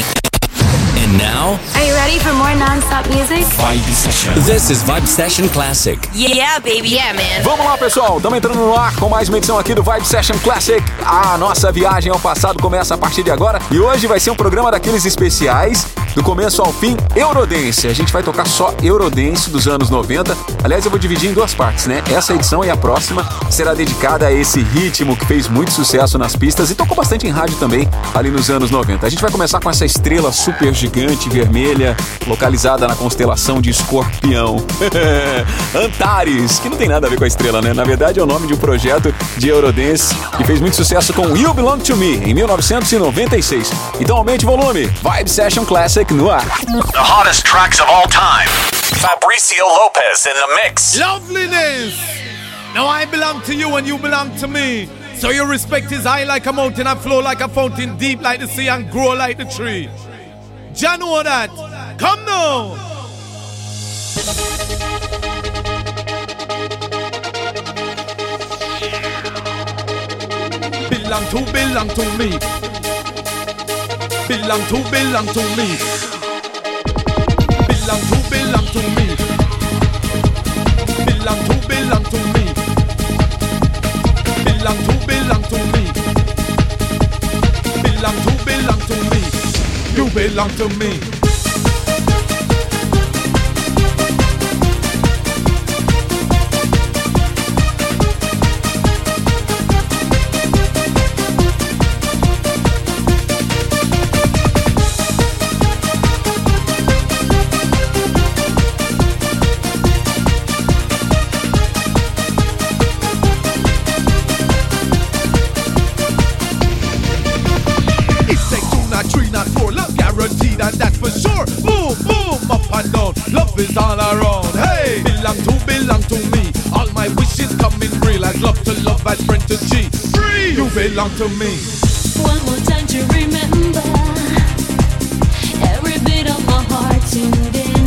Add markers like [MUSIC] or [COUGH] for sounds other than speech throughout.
And now, Are you ready for more non-stop music? Vibe Session. This is Vibe Session Classic. Yeah, baby. Yeah, man. Vamos lá, pessoal. Estamos entrando no ar com mais uma edição aqui do Vibe Session Classic. A nossa viagem ao passado começa a partir de agora e hoje vai ser um programa daqueles especiais do começo ao fim, Eurodance. A gente vai tocar só Eurodance dos anos 90. Aliás, eu vou dividir em duas partes, né? Essa edição e a próxima será dedicada a esse ritmo que fez muito sucesso nas pistas e tocou bastante em rádio também ali nos anos 90. A gente vai começar com essa estrela super gigante vermelha, localizada na constelação de Escorpião. [LAUGHS] Antares, que não tem nada a ver com a estrela, né? Na verdade é o nome de um projeto de Eurodance que fez muito sucesso com You Belong to Me em 1996. Então aumente o volume. Vibe Session Classic no ar. The hottest tracks of all time. Fabricio Lopez in the mix. Loveliness. Now I belong to you and you belong to me. So your respect is high like a mountain and flow like a fountain, deep like the sea and grow like the tree. Jah know that. Come now. Belong to, belong to me. Belong to, belong to me. Belong to, belong to me. Belong to, belong to me. Belong to, belong to me. Belong to, belong to me. You belong to me. Belong to me. One more time to remember Every bit of my heart's in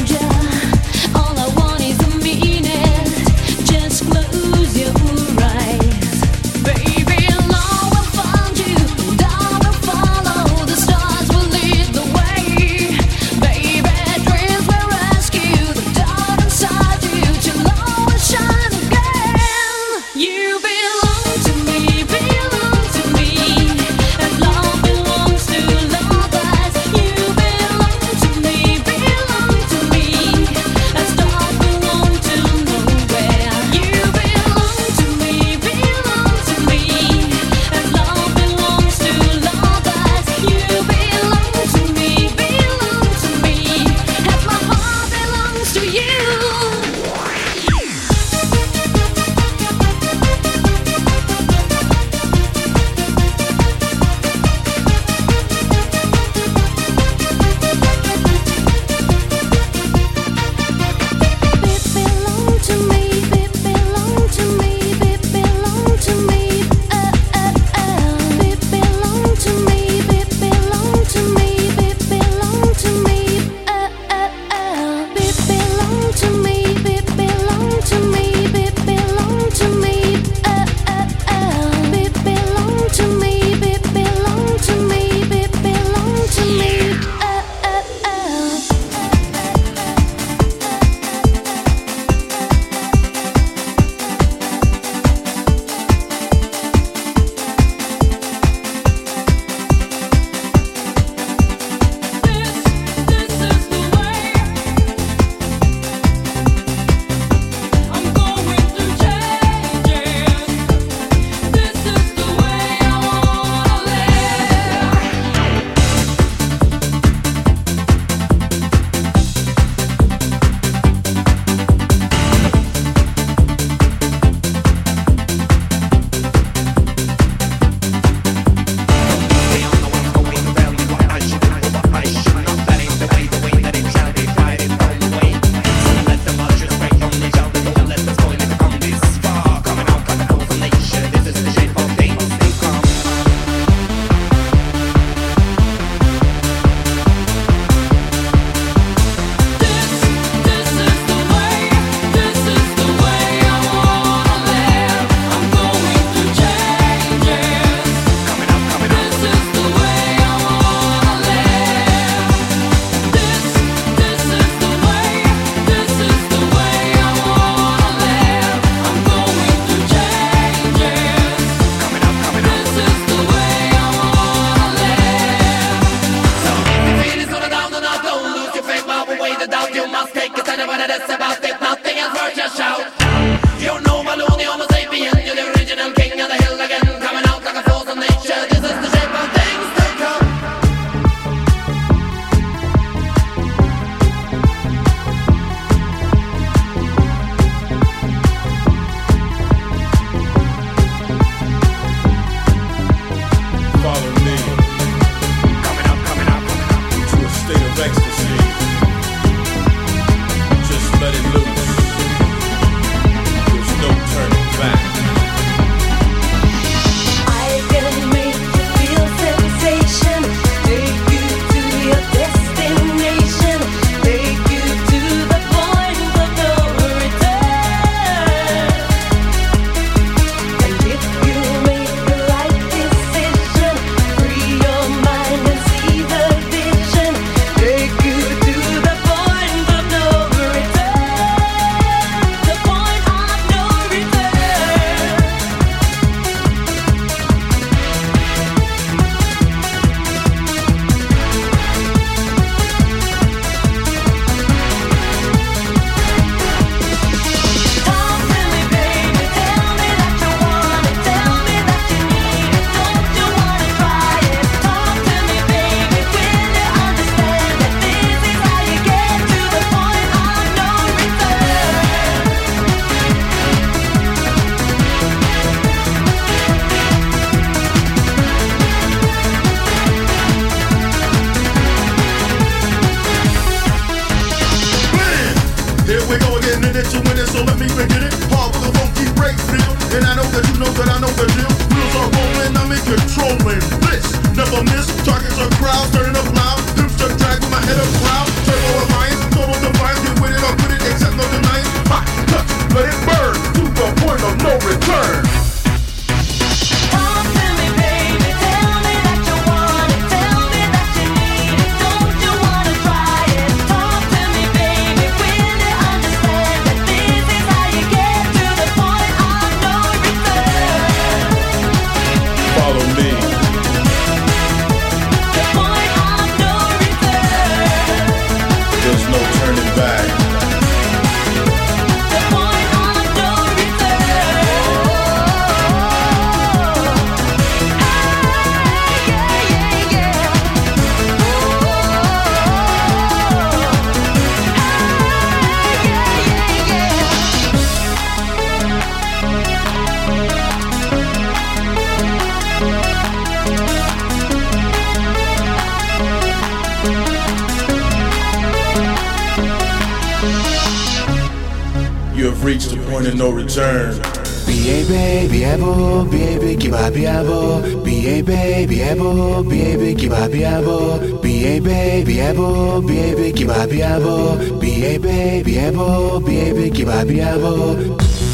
return. Be a baby, able, baby, give up, be able. Be a baby, able, baby, give up, be able. Be a baby, able, baby, give up, be able. Be a baby, able, baby, give up, be.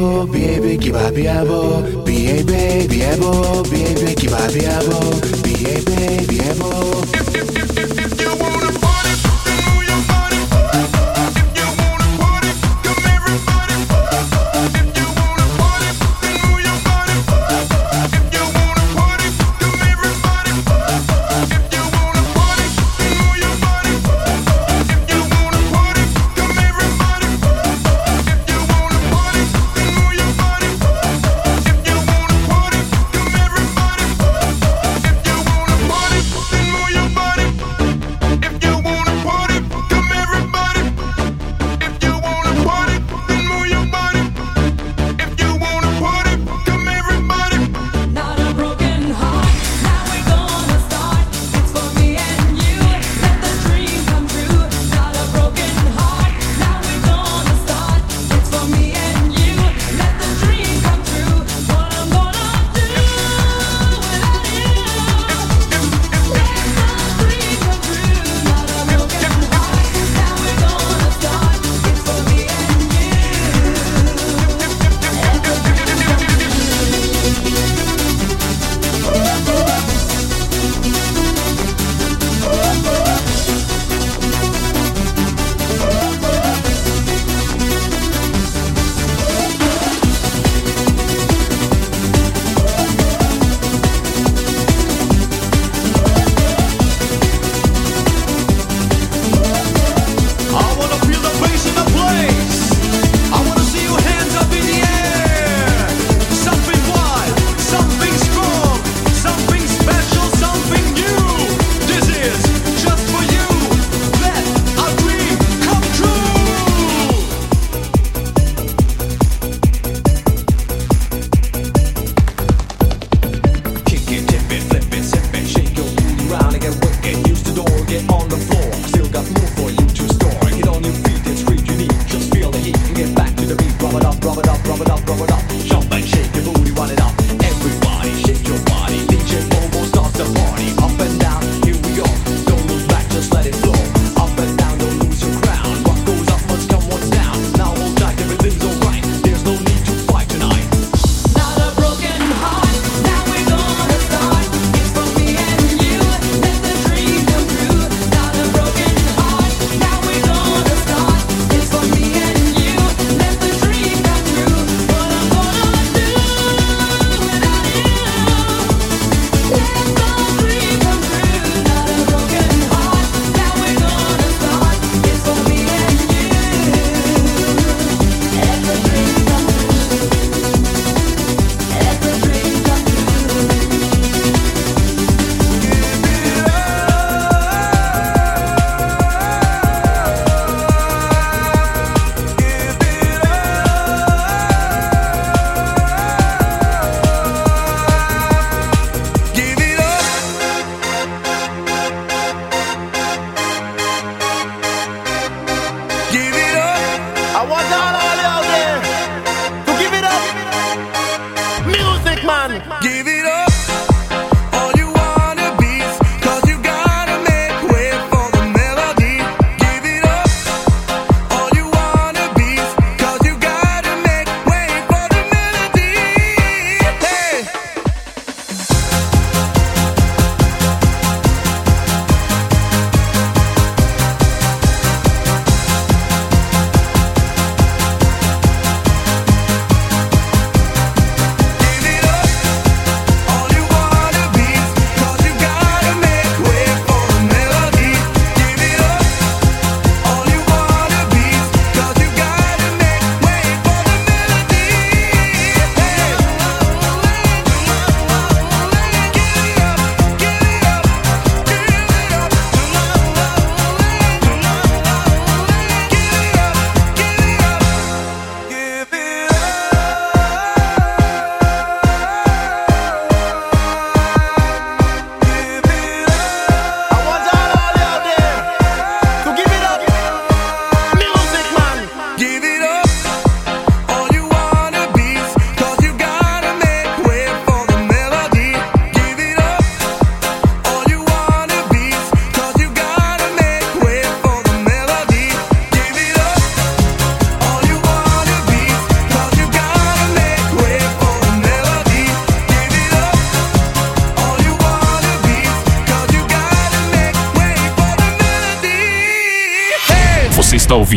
biabo, biebe ki ba biabo, biebe biabo, biebe ki ba biabo, biebe.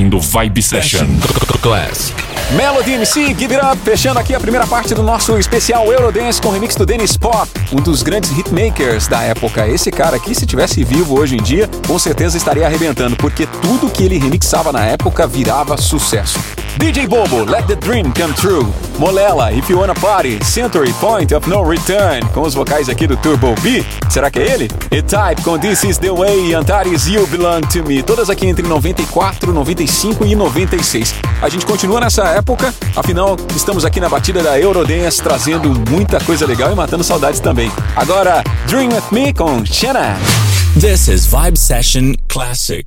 Ouvindo Vibe Session Classic. Melody MC, Give It Up, fechando aqui a primeira parte do nosso especial Eurodance com remix do Dennis Pop, um dos grandes hitmakers da época. Esse cara aqui, se tivesse vivo hoje em dia, com certeza estaria arrebentando, porque tudo que ele remixava na época virava sucesso. DJ Bobo, Let the Dream Come True. Molela, You Wanna Party, Century Point of No Return, com os vocais aqui do Turbo B. Será que é ele? E-Type com This Is The Way e Antares You Belong To Me. Todas aqui entre 94, 95 e 96. A gente continua nessa época, afinal, estamos aqui na batida da Eurodance, trazendo muita coisa legal e matando saudades também. Agora, Dream With Me com Shanna. This is Vibe Session Classic.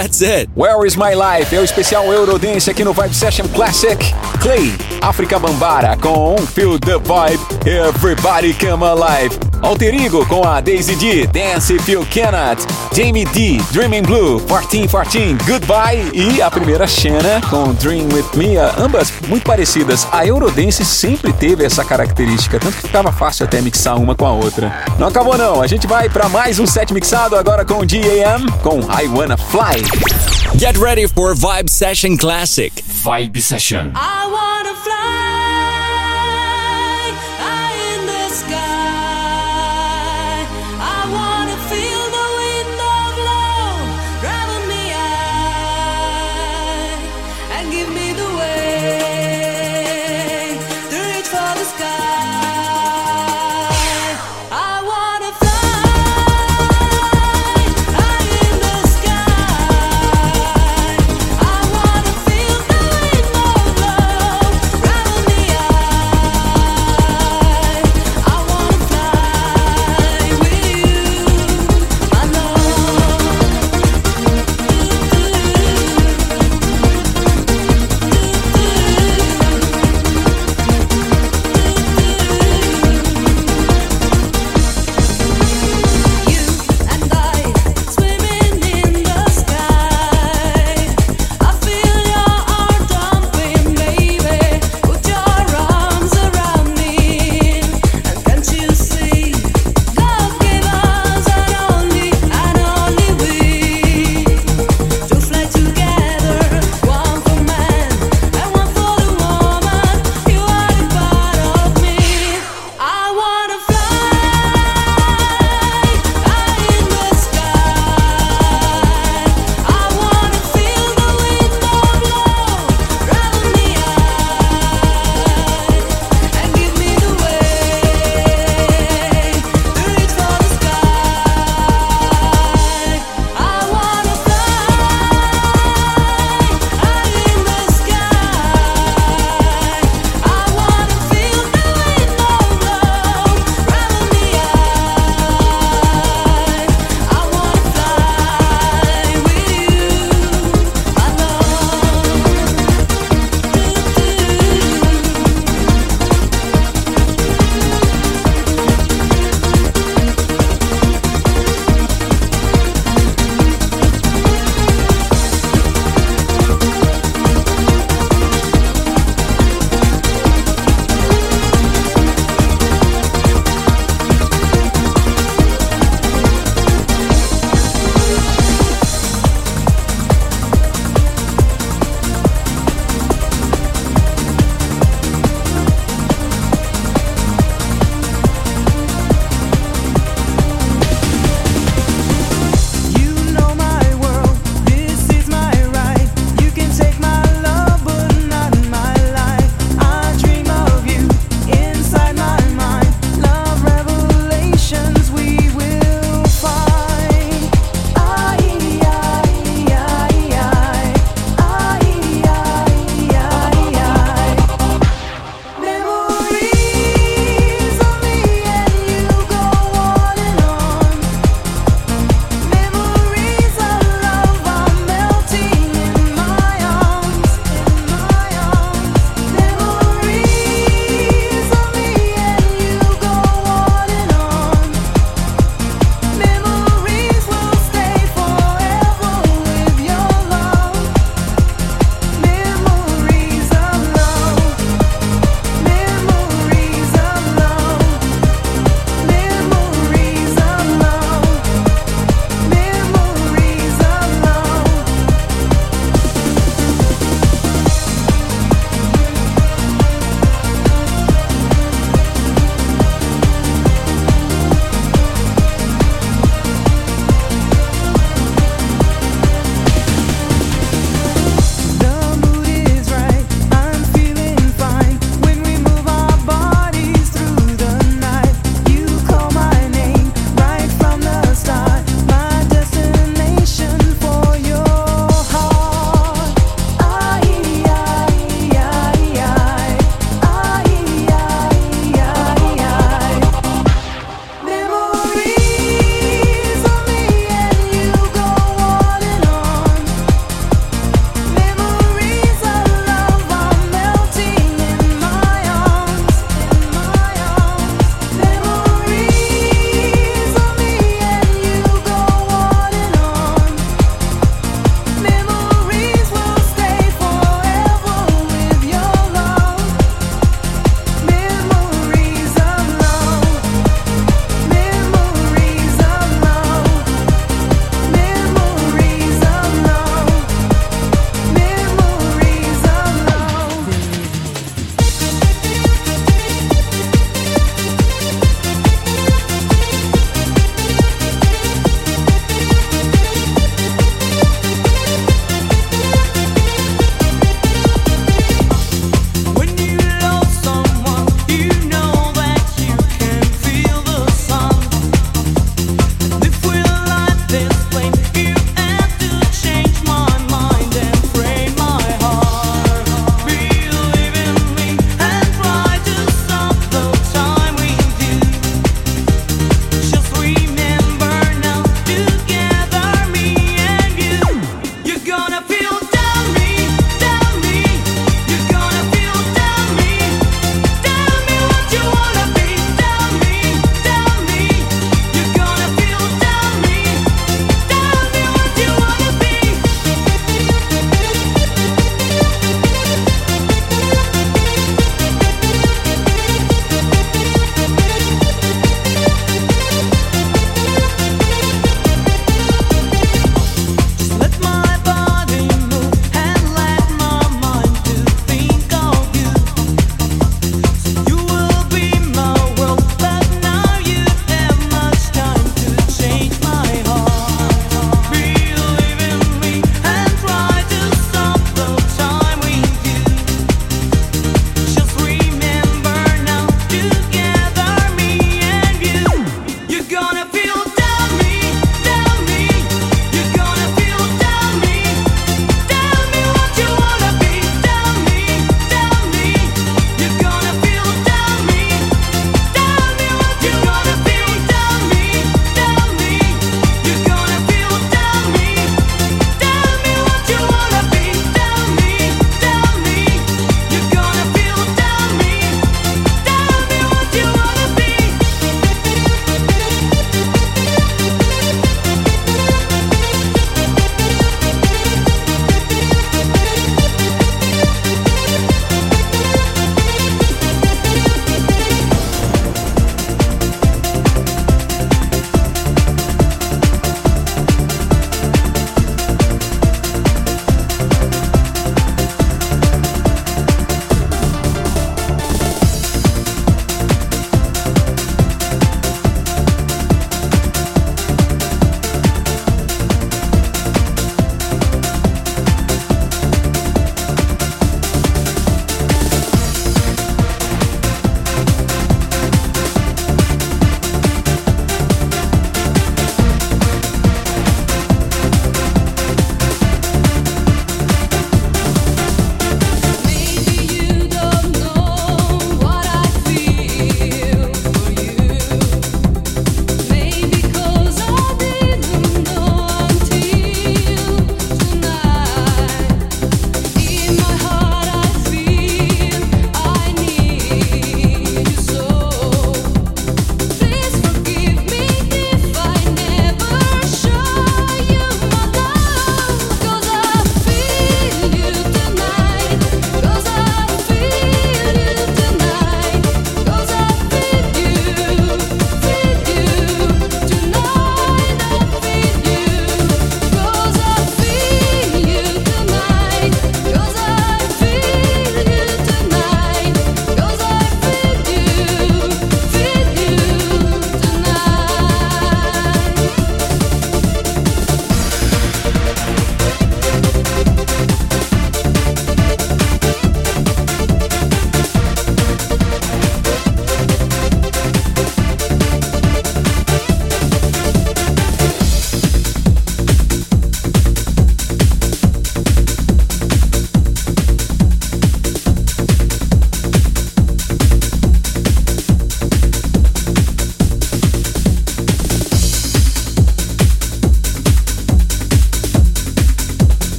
that it. Where is My Life? É o especial Eurodance aqui no Vibe Session Classic. Clay, África Bambara com Feel the Vibe, Everybody Come Alive. Alter Ego com a Daisy D, Dance If You Cannot. Jamie D, Dreaming Blue, 1414, Goodbye. E a primeira Xena com Dream With Me, ambas muito parecidas. A Eurodance sempre teve essa característica, tanto que ficava fácil até mixar uma com a outra. Não acabou não, a gente vai para mais um set mixado agora com DAM, com I Wanna Fly. Get ready for Vibe Session Classic. Vibe Session.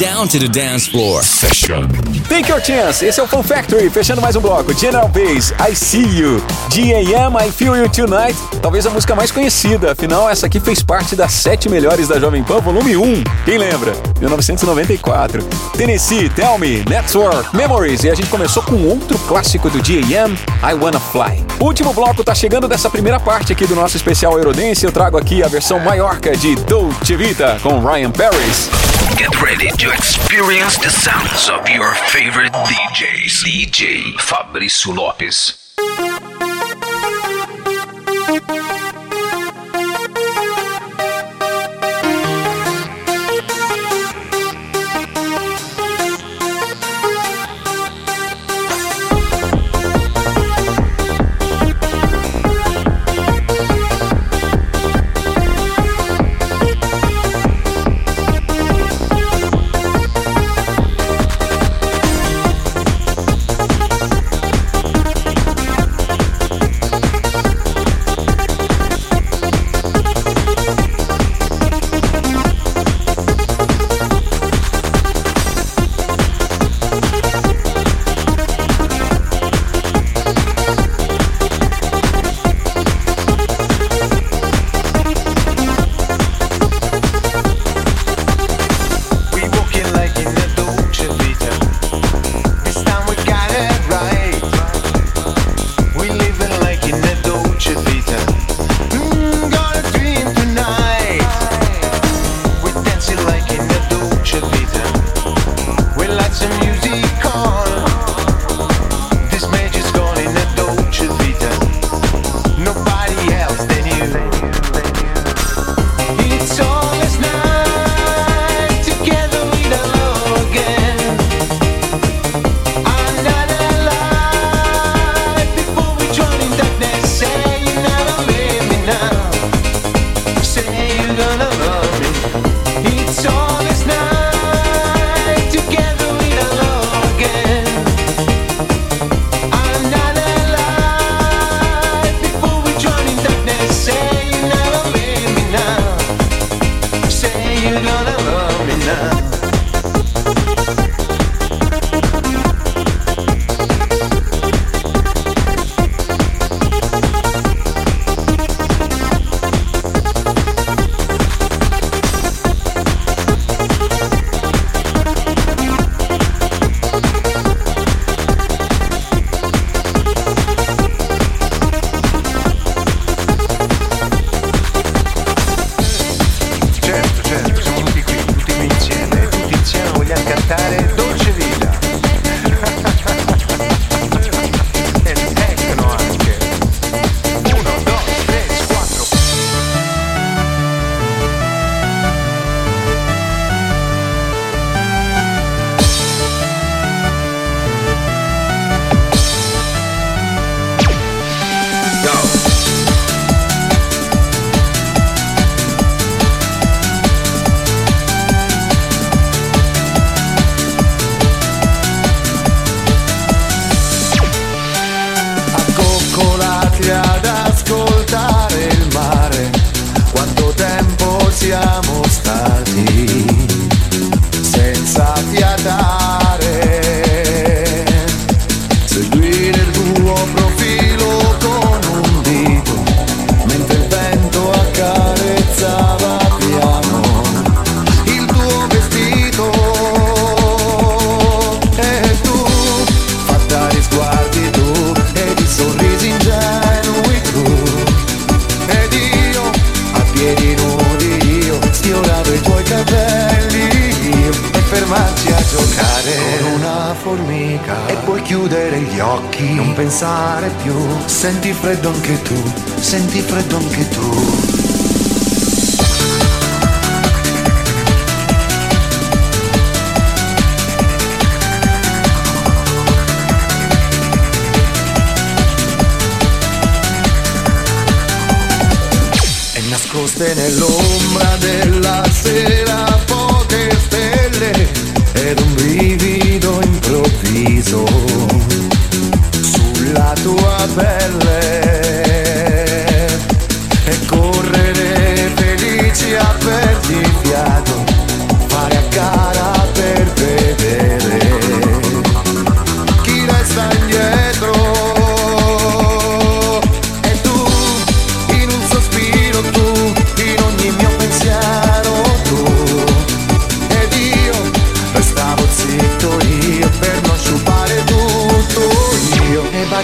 Down to the dance floor. Session. Take Your Chance, esse é o Fun Factory, fechando mais um bloco. General Bass, I See You. G.A.M., I Feel You Tonight, talvez a música mais conhecida, afinal essa aqui fez parte das sete melhores da Jovem Pan, volume 1. Quem lembra? 1994. Tennessee, Tell Me, Network, Memories, e a gente começou com outro clássico do G.A.M., I Wanna Fly. O último bloco tá chegando dessa primeira parte aqui do nosso especial Eurodance, eu trago aqui a versão Maiorca de Dolce Vita com Ryan Paris. Get ready to experience the sounds of your favorite DJs. DJ Fabrício Lopes. Pensare più. Senti freddo anche tu, senti freddo anche tu. e nascoste nell'ombra della sera poche stelle ed un brivido improvviso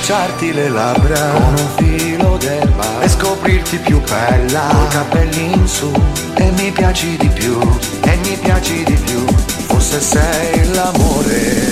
baciarti le labbra con un filo d'erba e scoprirti più bella. Coi capelli in su e mi piaci di più e mi piaci di più. Forse sei l'amore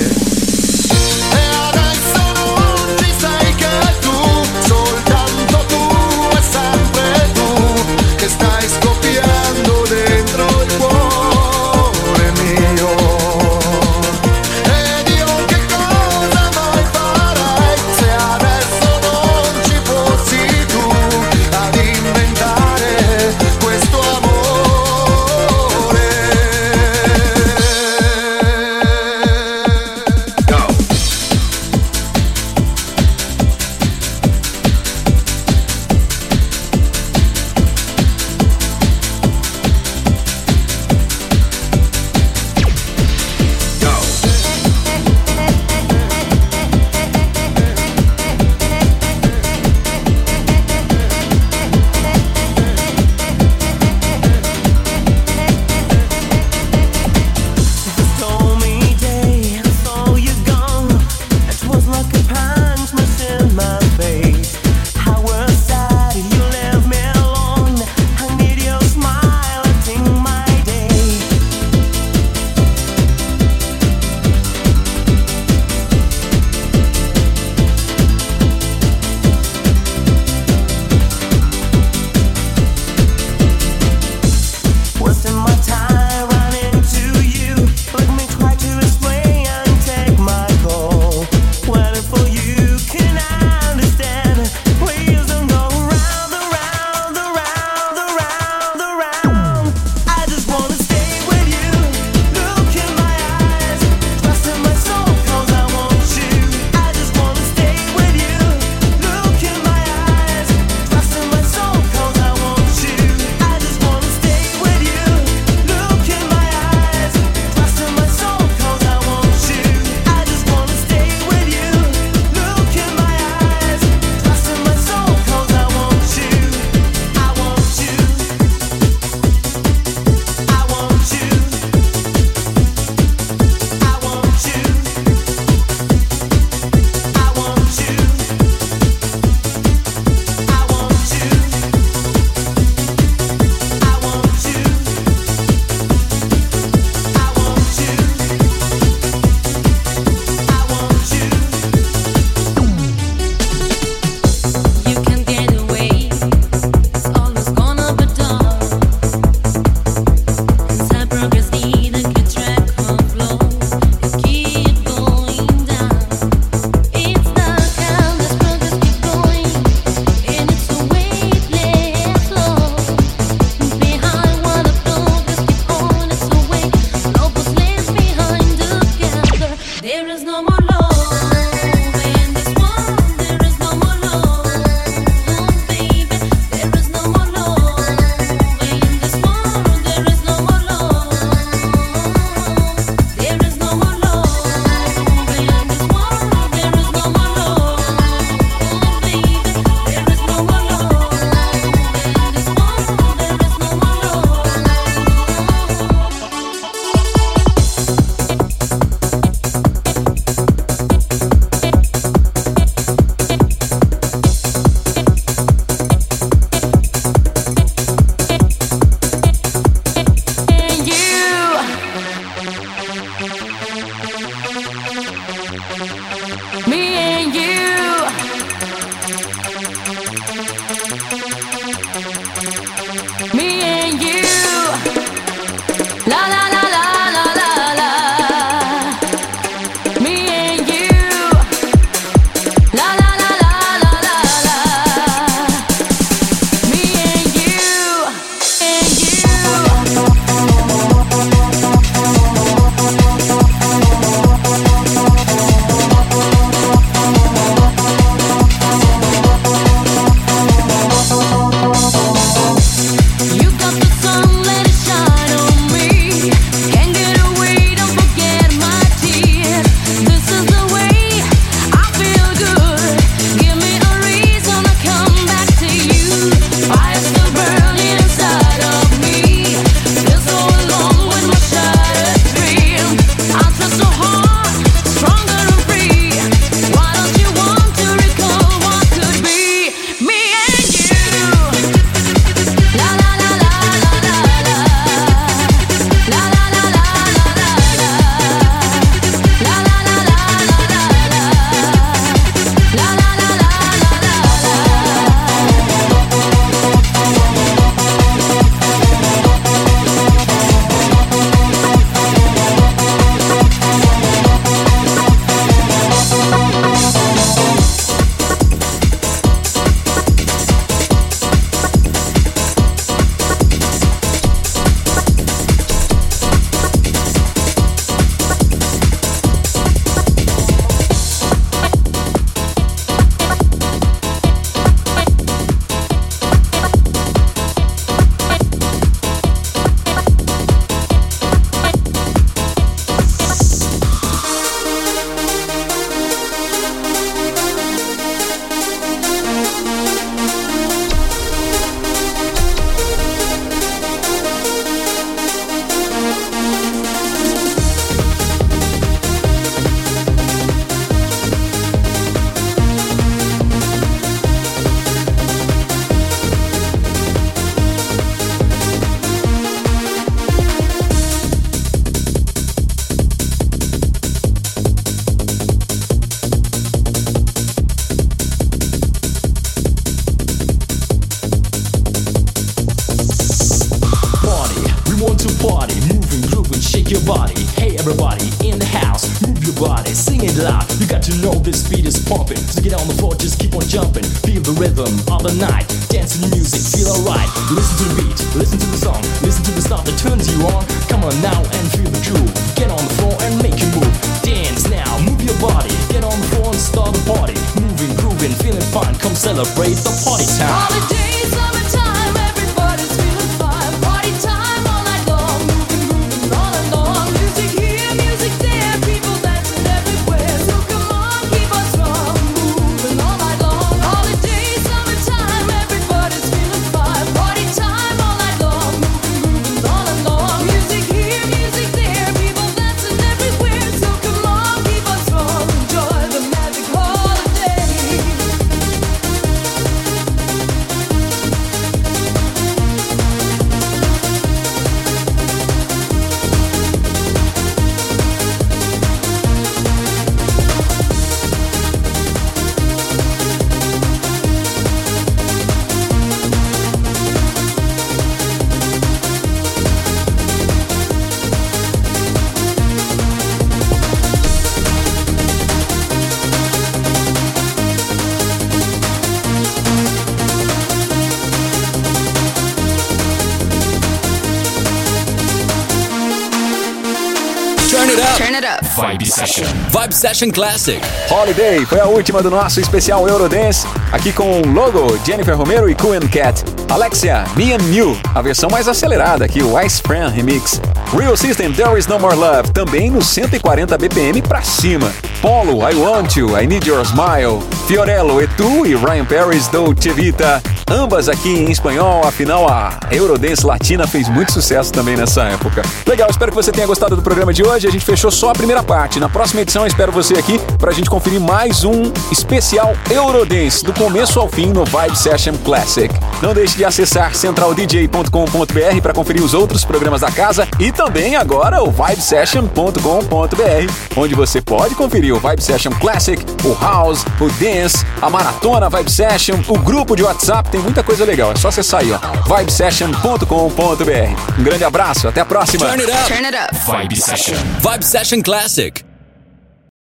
Session. Vibe Session Classic. Holiday foi a última do nosso especial Eurodance, aqui com o Logo, Jennifer Romero e and Cat. Alexia, Me and You, a versão mais acelerada aqui, o Ice Fran Remix. Real System, There Is No More Love, também no 140 BPM pra cima. Polo, I Want You, I Need Your Smile. Fiorello, Etu e Ryan Paris, Dolce Vita. Ambas aqui em espanhol, afinal a Eurodance Latina fez muito sucesso também nessa época. Legal, espero que você tenha gostado do programa de hoje. A gente fechou só a primeira parte. Na próxima edição espero você aqui pra gente conferir mais um especial Eurodance, do começo ao fim no Vibe Session Classic. Não deixe de acessar centraldj.com.br para conferir os outros programas da casa e também agora o vibesession.com.br, onde você pode conferir o Vibe Session Classic, o House, o Dance, a Maratona Vibe Session, o grupo de WhatsApp, tem muita coisa legal. É só acessar aí, ó, vibesession.com.br. Um grande abraço, até a próxima. Turn it up. Turn it up. Vibe Session. Vibe Session Classic.